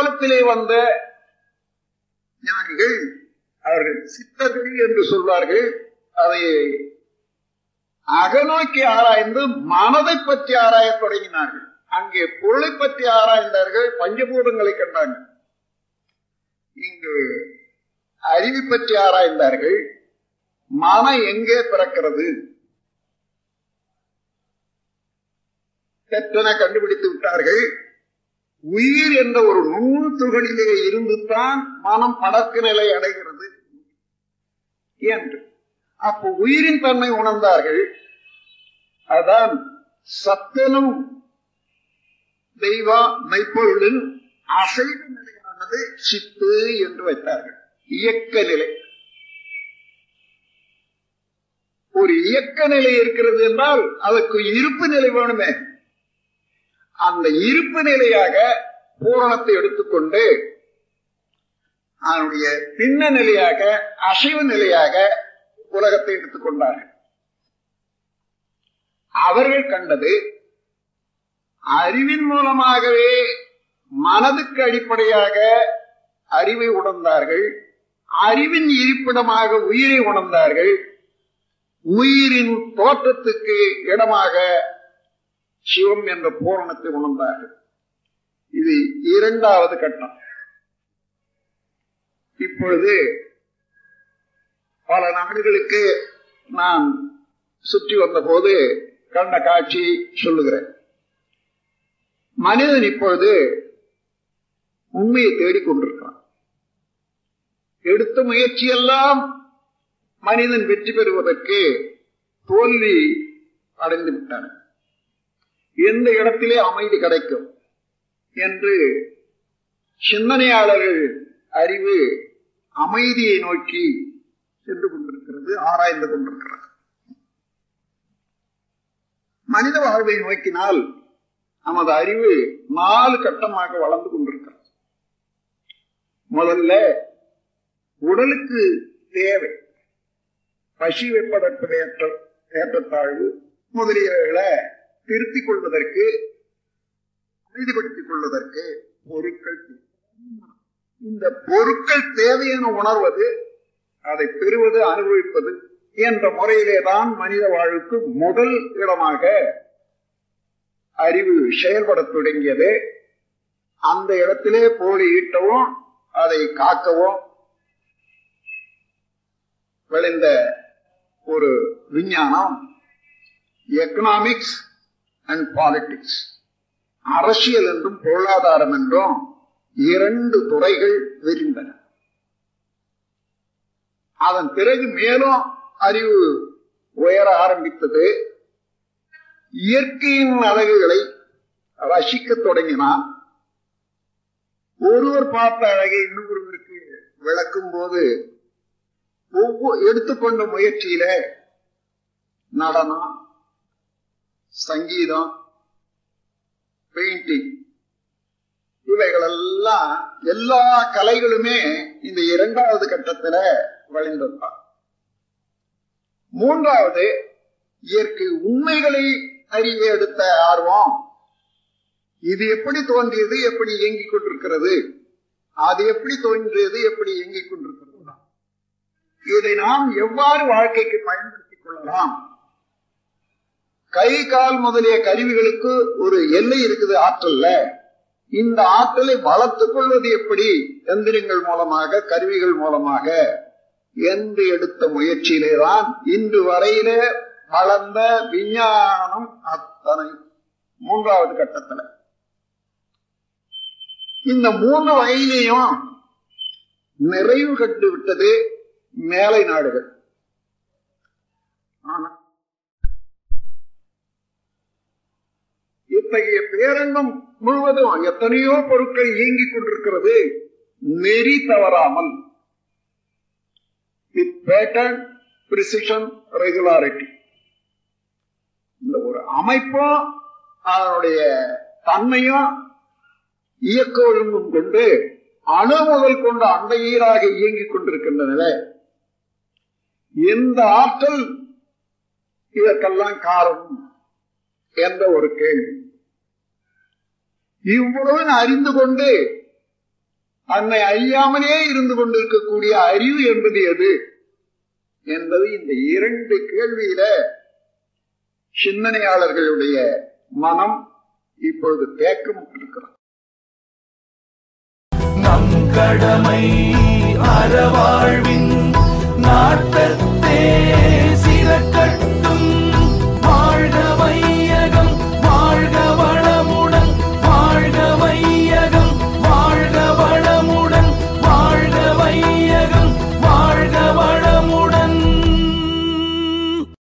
பிற்காலத்திலே வந்த ஞானிகள் அவர்கள் சித்தர்கள் என்று சொல்வார்கள் அதை அகநோக்கி ஆராய்ந்து மனதை பற்றி ஆராய தொடங்கினார்கள். அங்கே பொருளை பற்றி ஆராய்ந்தார்கள் பஞ்சபூதங்களை கண்டாங்க. இங்கு அறிவு பற்றி ஆராய்ந்தார்கள் மனம் எங்கே பிறக்கிறது? தெற்றென கண்டுபிடித்து விட்டார்கள். உயிர் என்ற ஒரு நுண் துகளிலே இருந்துதான் மனம் படக்கு நிலை அடைகிறது. என்று. அப்போ உயிரின் தன்மை உணர்ந்தார்கள். அதான் சத்தனும் தெய்வா மெய்ப்பொருளின் அசைவு நிலையானது சித்து என்று வைத்தார்கள். இயக்க நிலை. ஒரு இயக்க நிலை இருக்கிறது என்றால் அதற்கு இருப்பு நிலை வேணுமே. அந்த இருப்பு நிலையாக பூரணத்தை எடுத்துக்கொண்டு அதனுடைய பின்ன நிலையாக அசைவு நிலையாக உலகத்தை எடுத்துக்கொண்டார்கள். அவர்கள் கண்டது அறிவின் மூலமாகவே மனதுக்கு அடிப்படையாக அறிவை உணர்ந்தார்கள் அறிவின் இருப்பிடமாக உயிரை உணர்ந்தார்கள் உயிரின் தோற்றத்துக்கு இடமாக சிவம் என்ற பூரணத்தை உணர்ந்தார்கள். இது இரண்டாவது கட்டம். இப்பொழுது பல நாடுகளுக்கு நான் சுற்றி வந்த போது கண்ட காட்சி சொல்லுகிறேன். மனிதன் இப்பொழுது உண்மையை தேடிக்கொண்டிருக்கிறான் எடுத்த முயற்சியெல்லாம் மனிதன் வெற்றி பெறுவதற்கு தோல்வி அடைந்து விட்டான். எந்த இடத்திலே அமைதி கிடைக்கும் என்று சிந்தனையாளர்கள் அறிவு அமைதியை நோக்கி சென்று கொண்டிருக்கிறது ஆராய்ந்து கொண்டிருக்கிறது. மனித வாழ்வை நோக்கினால் நமது அறிவு நாலு கட்டமாக வளர்ந்து கொண்டிருக்கிறது. முதல்ல உடலுக்கு தேவை பசி வெப்பதற்கு ஏற்ற ஏற்றத்தாழ்வு. முதலியவைகளை திருத்திக் கொள்வதற்கு அமைதிப்படுத்திக் கொள்வதற்கு பொருட்கள் இந்த பொருட்கள் தேவை என உணர்வது அதை பெறுவது அனுபவிப்பது என்ற முறையிலே தான் மனித வாழ்வுக்கு முதல் இடமாக அறிவு செயல்படத் தொடங்கியது. அந்த இடத்திலே போலி ஈட்டவும் அதை காக்கவும் விளைந்த ஒரு விஞ்ஞானம் எக்கனாமிக்ஸ் அண்ட் பாலிட்டிக்ஸ் அரசியல் என்றும் பொருளாதாரம் என்றும் இரண்டு துறைகள் விரிந்தன. அதன் பிறகு மேலும் அறிவு உயர ஆரம்பித்தது. இயற்கையின் அழகுகளை ரசிக்க தொடங்கினான் ஒருவர் பார்த்த அழகை இன்னொருவருக்கு விளக்கும் போது ஒவ்வொரு எடுத்துக்கொண்ட முயற்சியில நடனம் சங்கீதம் பெயிண்டிங் இவைகளெல்லாம் எல்லா கலைகளுமே இந்த இரண்டாவது கட்டத்துல வழிந்திருப்பார் மூன்றாவது இயற்கை உண்மைகளை அறிய எடுத்த ஆர்வம். இது எப்படி தோன்றியது எப்படி இயங்கிக் கொண்டிருக்கிறது? அது எப்படி தோன்றியது எப்படி இயங்கிக் கொண்டிருக்கிறது? இதை நாம் எவ்வாறு வாழ்க்கைக்கு பயன்படுத்திக் கொள்ளலாம்? கை கால் முதலிய கருவிகளுக்கு ஒரு எல்லை இருக்குது ஆற்றல்ல. இந்த ஆற்றலை வளர்த்துக் கொள்வது எப்படி? எந்திரங்கள் மூலமாக கருவிகள் மூலமாக. என்று எடுத்த முயற்சியிலே தான் இன்று வரையிலே வளர்ந்த விஞ்ஞானம் அத்தனை மூன்றாவது கட்டத்துல. இந்த மூன்று வகையிலையும் நிறைவு கண்டு விட்டது மேலை நாடுகள். இத்தகைய பேரங்கம் முழுவதும் எத்தனையோ பொருட்கள் இயங்கிக் கொண்டிருக்கிறது. நெறி தவறாமல். வித் பேட்டர்ன் பிரிசிஷன் ரெகுலாரிட்டி இந்த ஒரு அமைப்பும் அதனுடைய தன்மையும் இயக்க ஒழுங்கும் கொண்டு அணு முதல் கொண்டு அண்டையீராக இயங்கிக் கொண்டிருக்கின்றன எந்த ஆற்றல் இதற்கெல்லாம் காரணம்? என்ற ஒரு கேள்வி. இவ்வளவு அறிந்து கொண்டு அன்னை அறியாமலே இருந்து கொண்டிருக்கக்கூடிய அறிவு என்பது எது? என்பது இந்த இரண்டு கேள்வியில சிந்தனையாளர்களுடைய மனம் இப்பொழுது தேக்கம் இருக்கிறது நம் கடமை அறவாழ்வின் நாட்ட